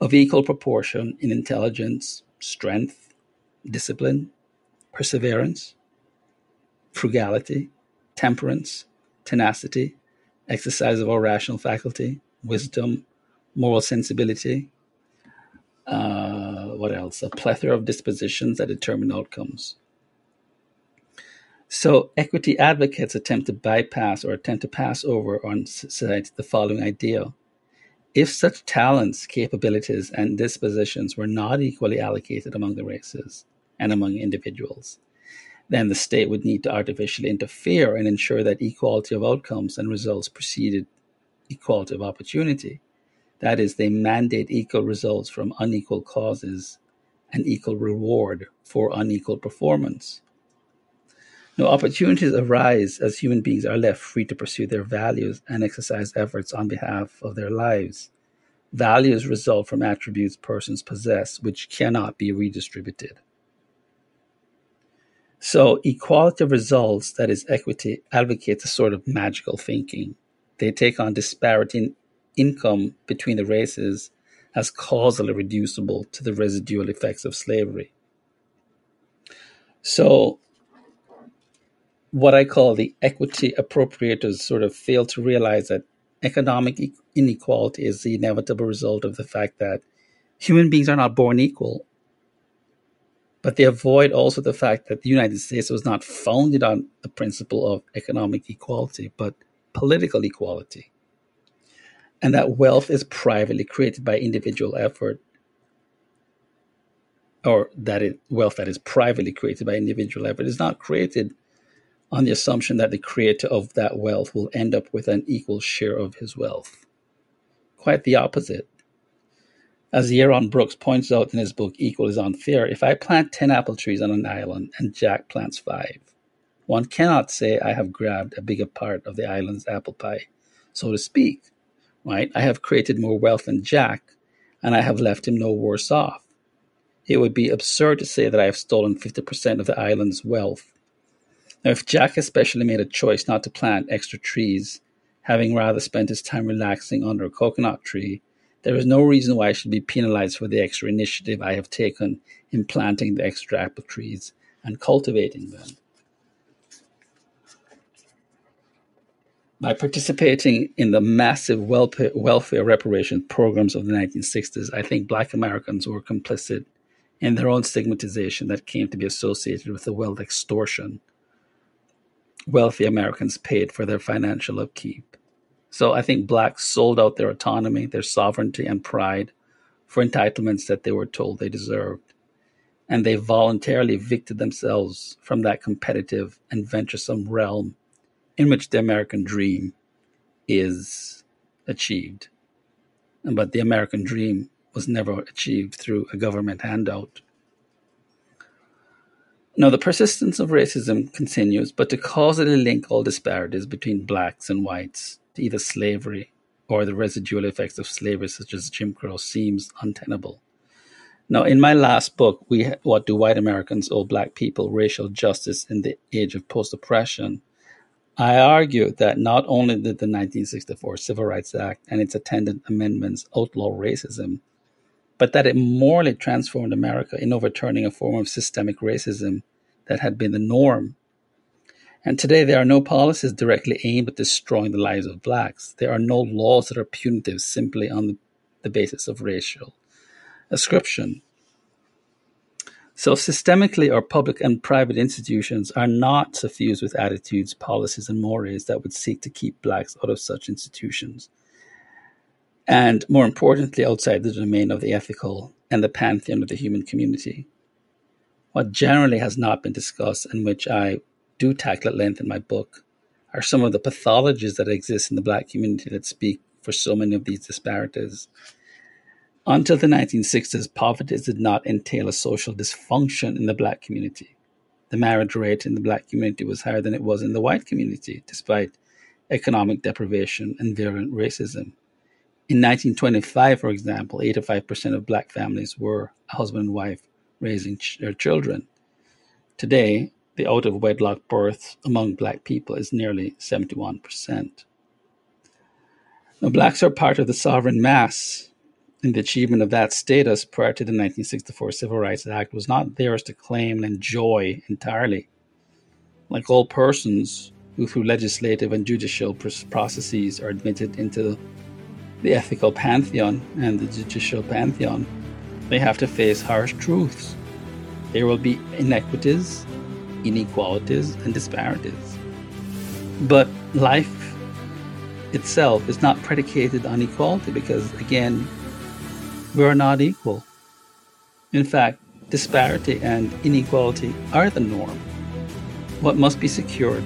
of equal proportion in intelligence, strength, discipline, perseverance, frugality, temperance, tenacity, exercise of our rational faculty, wisdom, moral sensibility. Uh, what else? A plethora of dispositions that determine outcomes. So, equity advocates attempt to bypass or attempt to pass over on society the following idea. If such talents, capabilities, and dispositions were not equally allocated among the races and among individuals, then the state would need to artificially interfere and ensure that equality of outcomes and results preceded equality of opportunity. That is, they mandate equal results from unequal causes and equal reward for unequal performance. No opportunities arise as human beings are left free to pursue their values and exercise efforts on behalf of their lives. Values result from attributes persons possess which cannot be redistributed. So equality of results, that is equity, advocates a sort of magical thinking. They take on disparity in income between the races as causally reducible to the residual effects of slavery. So what I call the equity appropriators sort of fail to realize that economic inequality is the inevitable result of the fact that human beings are not born equal but they avoid also the fact that the United States was not founded on the principle of economic equality, but political equality. And that wealth is privately created by individual effort, or that it, wealth that is privately created by individual effort is not created on the assumption that the creator of that wealth will end up with an equal share of his wealth. Quite the opposite As Yaron Brooks points out in his book Equal is Unfair, if I plant 10 apple trees on an island and Jack plants five, one cannot say I have grabbed a bigger part of the island's apple pie, so to speak. Right? I have created more wealth than Jack, and I have left him no worse off. It would be absurd to say that I have stolen 50% of the island's wealth. Now, if Jack especially made a choice not to plant extra trees, having rather spent his time relaxing under a coconut tree, there is no reason why I should be penalized for the extra initiative I have taken in planting the extra apple trees and cultivating them. By participating in the massive welfare reparation programs of the 1960s, I think black Americans were complicit in their own stigmatization that came to be associated with the wealth extortion wealthy Americans paid for their financial upkeep. So I think blacks sold out their autonomy, their sovereignty, and pride for entitlements that they were told they deserved. And they voluntarily evicted themselves from that competitive and venturesome realm in which the American dream is achieved. But the American dream was never achieved through a government handout. Now, the persistence of racism continues, but to causally link all disparities between blacks and whites to either slavery or the residual effects of slavery, such as Jim Crow, seems untenable. Now, in my last book, we what do white Americans owe black people racial justice in the age of post-oppression? I argue that not only did the 1964 Civil Rights Act and its attendant amendments outlaw racism, but that it morally transformed America in overturning a form of systemic racism that had been the norm. And today, there are no policies directly aimed at destroying the lives of blacks. There are no laws that are punitive simply on the, basis of racial ascription. So, systemically, our public and private institutions are not suffused with attitudes, policies, and mores that would seek to keep blacks out of such institutions and more importantly, outside the domain of the ethical and the pantheon of the human community. What generally has not been discussed, and which I do tackle at length in my book, are some of the pathologies that exist in the Black community that speak for so many of these disparities. Until the 1960s, poverty did not entail a social dysfunction in the Black community. The marriage rate in the Black community was higher than it was in the white community, despite economic deprivation and virulent racism. In 1925, for example, 85% of black families were husband and wife raising ch- their children. Today, the out of wedlock birth among black people is nearly 71%. Now, blacks are part of the sovereign mass, and the achievement of that status prior to the 1964 Civil Rights Act was not theirs to claim and enjoy entirely. Like all persons who, through legislative and judicial processes, are admitted into the ethical pantheon and the judicial pantheon, they have to face harsh truths. There will be inequities, inequalities, and disparities. But life itself is not predicated on equality because, again, we are not equal. In fact, disparity and inequality are the norm. What must be secured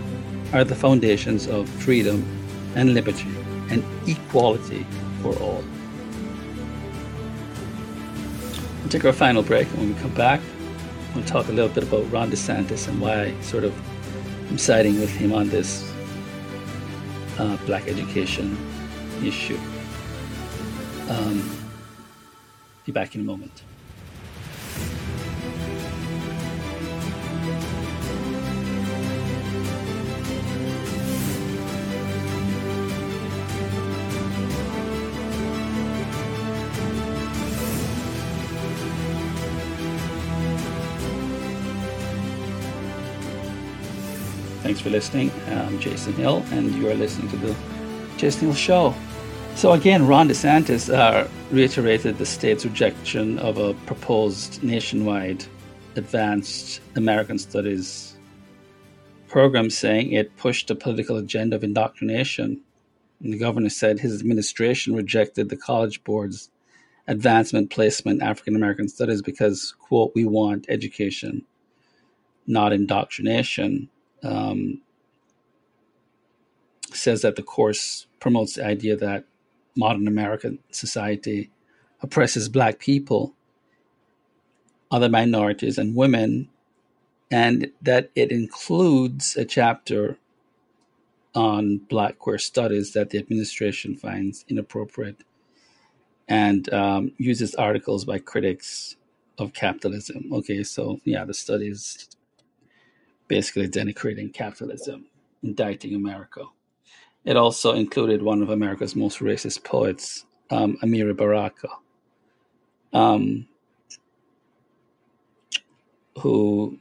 are the foundations of freedom and liberty and equality for all. We'll take our final break, and when we come back, we'll talk a little bit about Ron DeSantis and why I sort of am siding with him on this uh, black education issue. Um, be back in a moment. Thanks for listening. I'm Jason Hill, and you are listening to the Jason Hill Show. So, again, Ron DeSantis uh, reiterated the state's rejection of a proposed nationwide advanced American Studies program, saying it pushed a political agenda of indoctrination. And the governor said his administration rejected the College Board's advancement placement African American Studies because, quote, we want education, not indoctrination um, says that the course promotes the idea that modern American society oppresses black people, other minorities, and women, and that it includes a chapter on black queer studies that the administration finds inappropriate and um, uses articles by critics of capitalism. Okay, so yeah, the study is basically denigrating capitalism, indicting America. It also included one of America's most racist poets, um, Amiri Baraka, um, who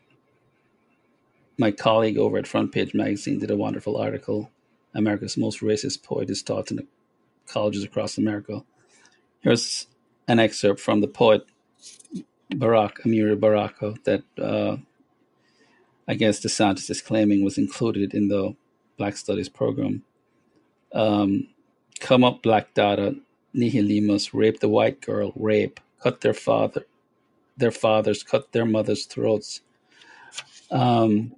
my colleague over at Front Page Magazine did a wonderful article. America's most racist poet is taught in colleges across America. Here's an excerpt from the poet Barak Amiri Baraka that uh, I guess DeSantis is claiming was included in the Black Studies program. Um, come up, Black Dada, Nihilismus, rape the white girl, rape, cut their father, their fathers, cut their mothers' throats. Um,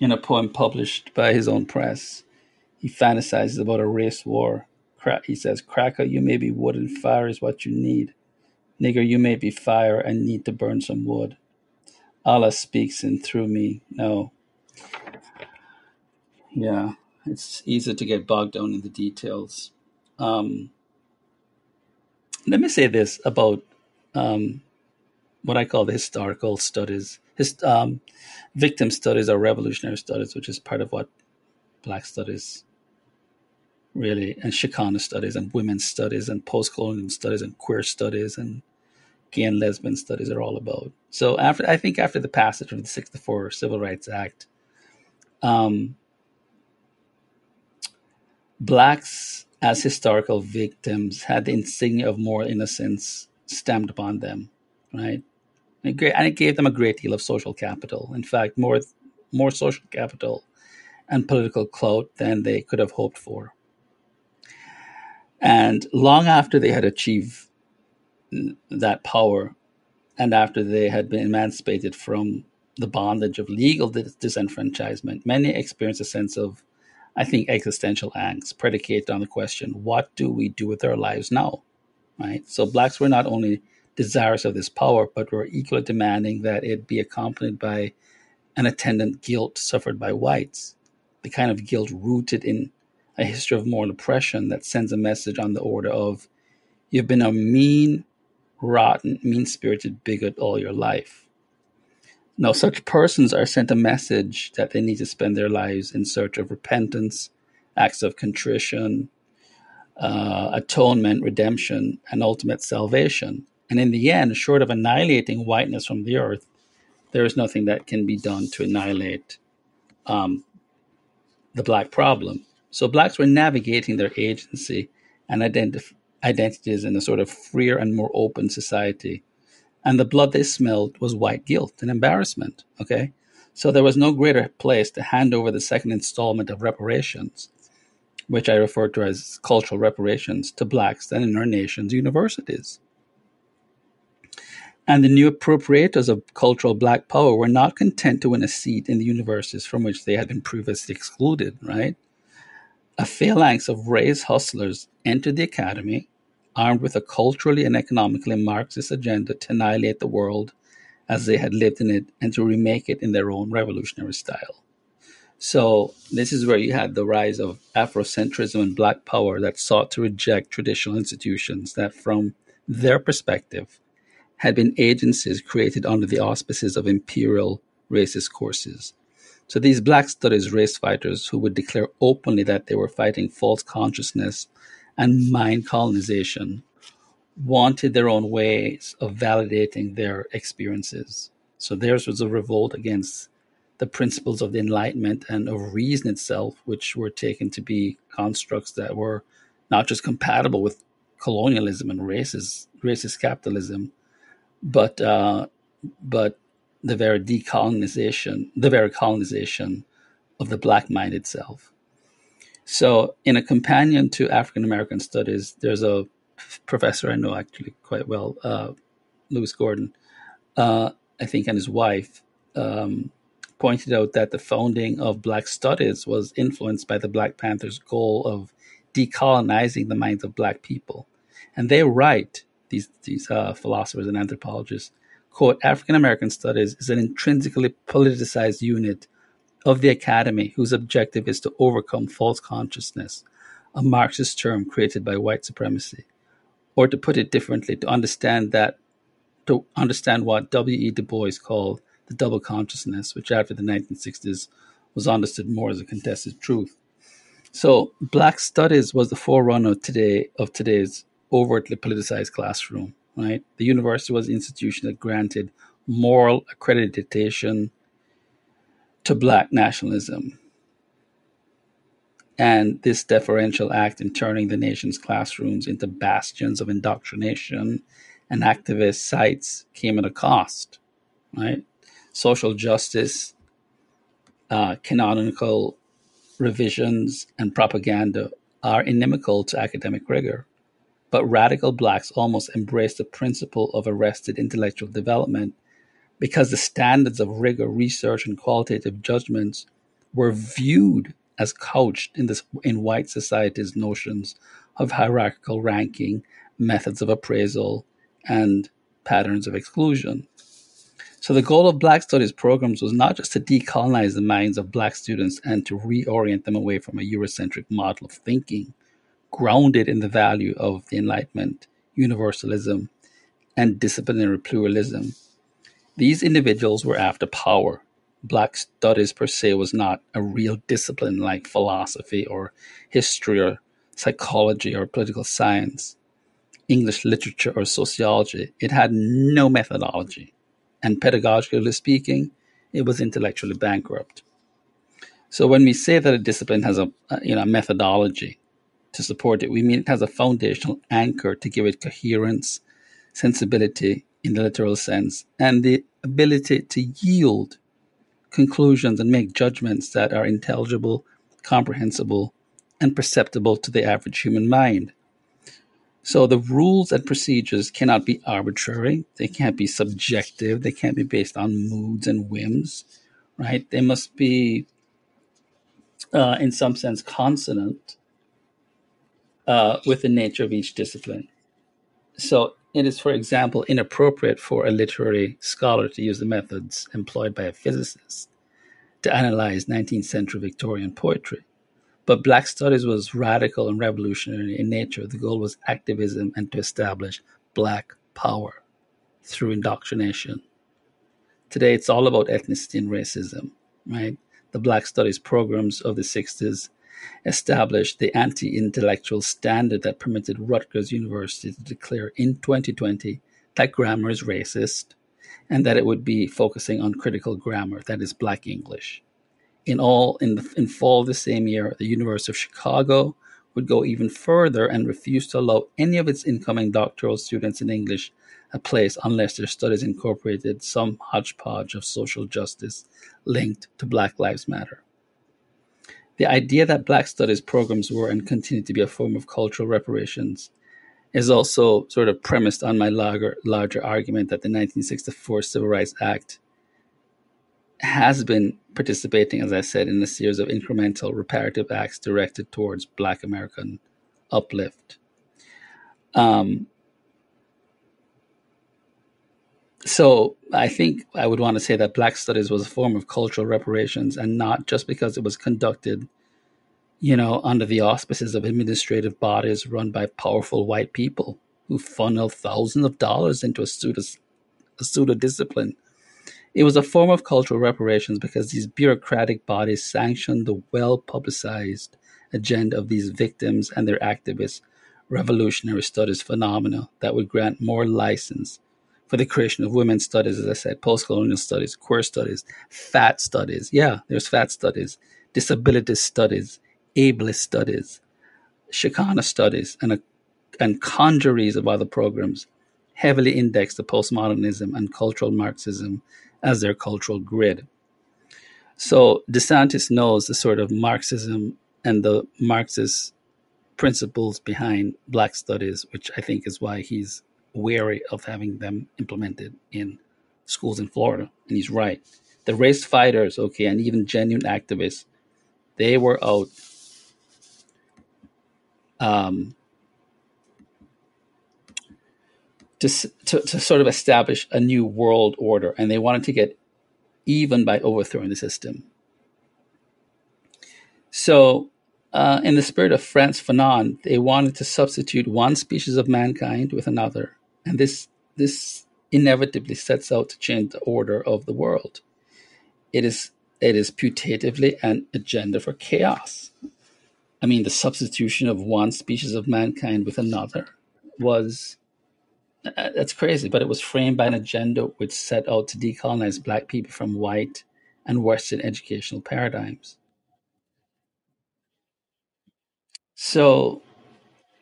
in a poem published by his own press, he fantasizes about a race war. He says, Cracker, you may be wood and fire is what you need. Nigger, you may be fire and need to burn some wood. Allah speaks in through me. No. Yeah, it's easy to get bogged down in the details. Um, let me say this about um, what I call the historical studies, his um, victim studies or revolutionary studies, which is part of what Black studies really, and Chicana studies, and women's studies, and post-colonial studies, and queer studies, and gay and lesbian studies are all about. So after, I think after the passage of the '64 Civil Rights Act, um, blacks as historical victims had the insignia of moral innocence stamped upon them, right? And it gave them a great deal of social capital. In fact, more more social capital and political clout than they could have hoped for. And long after they had achieved that power, and after they had been emancipated from the bondage of legal dis- disenfranchisement, many experienced a sense of, I think, existential angst predicated on the question, what do we do with our lives now? Right? So blacks were not only desirous of this power, but were equally demanding that it be accompanied by an attendant guilt suffered by whites, the kind of guilt rooted in a history of moral oppression that sends a message on the order of you've been a mean, rotten, mean spirited bigot all your life. Now, such persons are sent a message that they need to spend their lives in search of repentance, acts of contrition, uh, atonement, redemption, and ultimate salvation. And in the end, short of annihilating whiteness from the earth, there is nothing that can be done to annihilate um, the black problem. So blacks were navigating their agency and identif- identities in a sort of freer and more open society. And the blood they smelled was white guilt and embarrassment. Okay. So there was no greater place to hand over the second installment of reparations, which I refer to as cultural reparations, to blacks than in our nation's universities. And the new appropriators of cultural black power were not content to win a seat in the universities from which they had been previously excluded, right? A phalanx of race hustlers entered the academy, armed with a culturally and economically Marxist agenda to annihilate the world as they had lived in it and to remake it in their own revolutionary style. So, this is where you had the rise of Afrocentrism and Black power that sought to reject traditional institutions that, from their perspective, had been agencies created under the auspices of imperial racist courses. So these black studies race fighters who would declare openly that they were fighting false consciousness and mind colonization wanted their own ways of validating their experiences. So theirs was a revolt against the principles of the Enlightenment and of reason itself, which were taken to be constructs that were not just compatible with colonialism and racist racist capitalism, but uh, but the very decolonization, the very colonization of the black mind itself. So, in a companion to African American studies, there's a professor I know actually quite well, uh, Lewis Gordon, uh, I think, and his wife um, pointed out that the founding of Black studies was influenced by the Black Panthers' goal of decolonizing the minds of black people. And they write, these, these uh, philosophers and anthropologists, quote, African American studies is an intrinsically politicized unit of the academy whose objective is to overcome false consciousness, a Marxist term created by white supremacy. Or to put it differently, to understand that to understand what W.E. Du Bois called the double consciousness, which after the 1960s was understood more as a contested truth. So, Black Studies was the forerunner today of today's overtly politicized classroom. Right, the university was the institution that granted moral accreditation to Black nationalism, and this deferential act in turning the nation's classrooms into bastions of indoctrination and activist sites came at a cost. Right, social justice, uh, canonical revisions, and propaganda are inimical to academic rigor. But radical blacks almost embraced the principle of arrested intellectual development because the standards of rigor, research, and qualitative judgments were viewed as couched in this in white society's notions of hierarchical ranking, methods of appraisal, and patterns of exclusion. So the goal of Black Studies programs was not just to decolonize the minds of Black students and to reorient them away from a Eurocentric model of thinking, grounded in the value of the Enlightenment, universalism, and disciplinary pluralism. These individuals were after power. Black Studies per se was not a real discipline like philosophy or history or psychology or political science, English literature or sociology. It had no methodology and pedagogically speaking, it was intellectually bankrupt. So when we say that a discipline has a, you know methodology to support it, we mean it has a foundational anchor to give it coherence, sensibility in the literal sense, and the ability to yield conclusions and make judgments that are intelligible, comprehensible, and perceptible to the average human mind. So the rules and procedures cannot be arbitrary. They can't be subjective. They can't be based on moods and whims, right? They must be, uh, in some sense, consonant uh, with the nature of each discipline. So it is, for example, inappropriate for a literary scholar to use the methods employed by a physicist to analyze 19th century Victorian poetry but Black Studies was radical and revolutionary in nature. The goal was activism and to establish Black power through indoctrination. Today, it's all about ethnicity and racism, right? The Black Studies programs of the 60s established the anti intellectual standard that permitted Rutgers University to declare in 2020 that grammar is racist and that it would be focusing on critical grammar, that is, Black English in all in the, in fall of the same year, the University of Chicago would go even further and refuse to allow any of its incoming doctoral students in English a place unless their studies incorporated some hodgepodge of social justice linked to Black Lives Matter. The idea that Black studies programs were and continue to be a form of cultural reparations is also sort of premised on my larger, larger argument that the 1964 Civil Rights Act has been participating, as I said, in a series of incremental reparative acts directed towards Black American uplift. Um, so I think I would want to say that Black Studies was a form of cultural reparations, and not just because it was conducted, you know, under the auspices of administrative bodies run by powerful white people who funnel thousands of dollars into a pseudo, a pseudo discipline it was a form of cultural reparations because these bureaucratic bodies sanctioned the well publicized agenda of these victims and their activists' revolutionary studies phenomena that would grant more license for the creation of women's studies, as I said, post colonial studies, queer studies, fat studies. Yeah, there's fat studies, disability studies, ableist studies, Chicana studies, and, a, and congeries of other programs heavily indexed to postmodernism and cultural Marxism as their cultural grid. So DeSantis knows the sort of Marxism and the Marxist principles behind Black studies, which I think is why he's wary of having them implemented in schools in Florida. And he's right. The race fighters, okay, and even genuine activists, they were out um, to, to, to sort of establish a new world order, and they wanted to get even by overthrowing the system. So, uh, in the spirit of France Fanon, they wanted to substitute one species of mankind with another, and this this inevitably sets out to change the order of the world. It is it is putatively an agenda for chaos. I mean, the substitution of one species of mankind with another was uh, that's crazy, but it was framed by an agenda which set out to decolonize black people from white and Western educational paradigms. So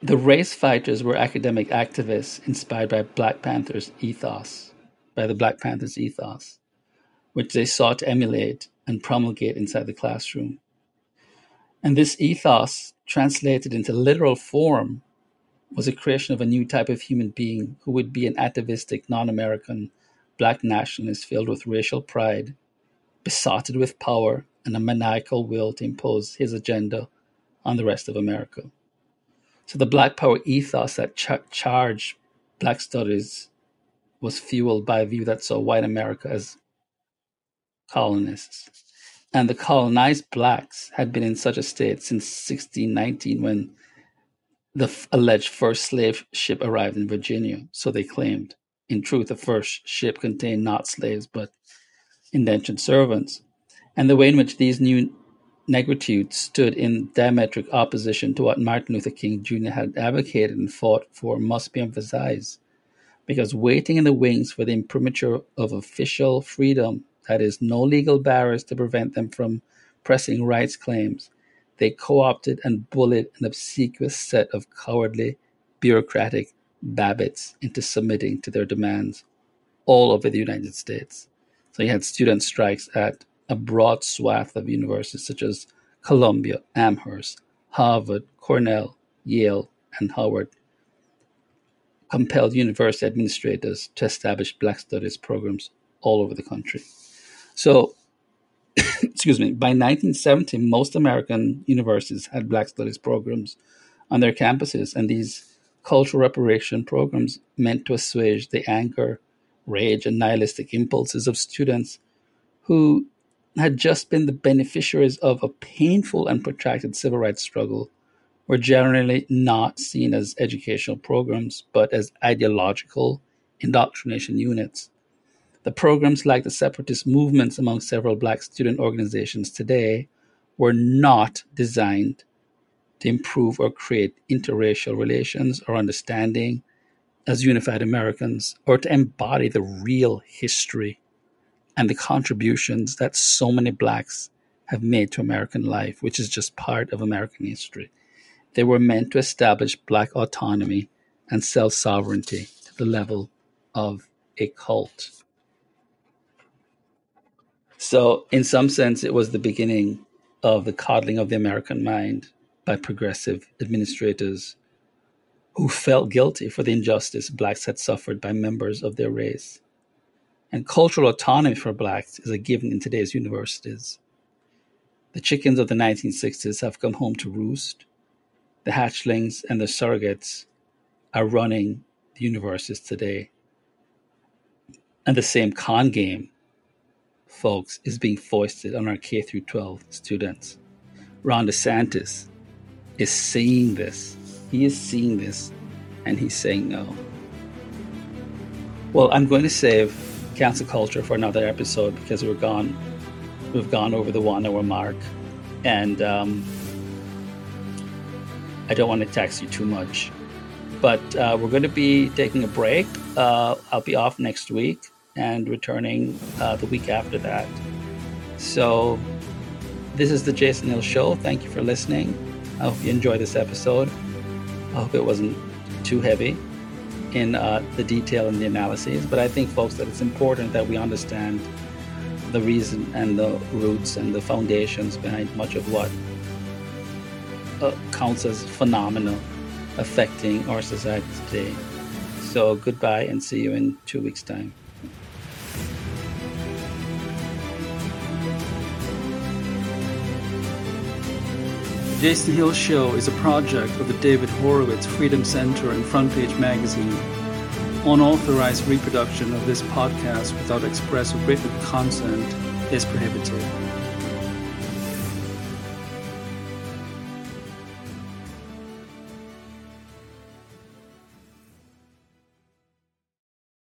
the race fighters were academic activists inspired by Black Panther's ethos, by the Black Panthers ethos, which they sought to emulate and promulgate inside the classroom. And this ethos, translated into literal form, was a creation of a new type of human being who would be an atavistic, non American black nationalist filled with racial pride, besotted with power, and a maniacal will to impose his agenda on the rest of America. So the Black Power ethos that ch- charged Black studies was fueled by a view that saw white America as colonists. And the colonized blacks had been in such a state since 1619 when the f- alleged first slave ship arrived in Virginia, so they claimed. In truth, the first ship contained not slaves but indentured servants. And the way in which these new negritude stood in diametric opposition to what Martin Luther King Jr. had advocated and fought for must be emphasized, because waiting in the wings for the imprimatur of official freedom, that is, no legal barriers to prevent them from pressing rights claims, they co opted and bullied an obsequious set of cowardly, bureaucratic babbits into submitting to their demands all over the United States. So you had student strikes at a broad swath of universities such as Columbia, Amherst, Harvard, Cornell, Yale, and Howard compelled university administrators to establish Black Studies programs all over the country. So, excuse me, by 1970, most American universities had Black Studies programs on their campuses, and these cultural reparation programs meant to assuage the anger, rage, and nihilistic impulses of students who had just been the beneficiaries of a painful and protracted civil rights struggle were generally not seen as educational programs, but as ideological indoctrination units. The programs, like the separatist movements among several black student organizations today, were not designed to improve or create interracial relations or understanding as unified Americans or to embody the real history and the contributions that so many blacks have made to American life, which is just part of American history. They were meant to establish black autonomy and self sovereignty to the level of a cult. So, in some sense, it was the beginning of the coddling of the American mind by progressive administrators who felt guilty for the injustice blacks had suffered by members of their race. And cultural autonomy for blacks is a given in today's universities. The chickens of the 1960s have come home to roost. The hatchlings and the surrogates are running the universities today. And the same con game, folks, is being foisted on our K through 12 students. Ron DeSantis is seeing this. He is seeing this and he's saying no. Well, I'm going to save cancel culture for another episode because we're gone. We've gone over the one hour mark, and um, I don't want to tax you too much. But uh, we're going to be taking a break. Uh, I'll be off next week and returning uh, the week after that. So, this is the Jason Hill Show. Thank you for listening. I hope you enjoyed this episode. I hope it wasn't too heavy in uh, the detail and the analyses, but I think, folks, that it's important that we understand the reason and the roots and the foundations behind much of what uh, counts as phenomena affecting our society today. So, goodbye and see you in two weeks' time. Jason Hill Show is a project of the David Horowitz Freedom Center and Frontpage Magazine. Unauthorized reproduction of this podcast without express written consent is prohibited.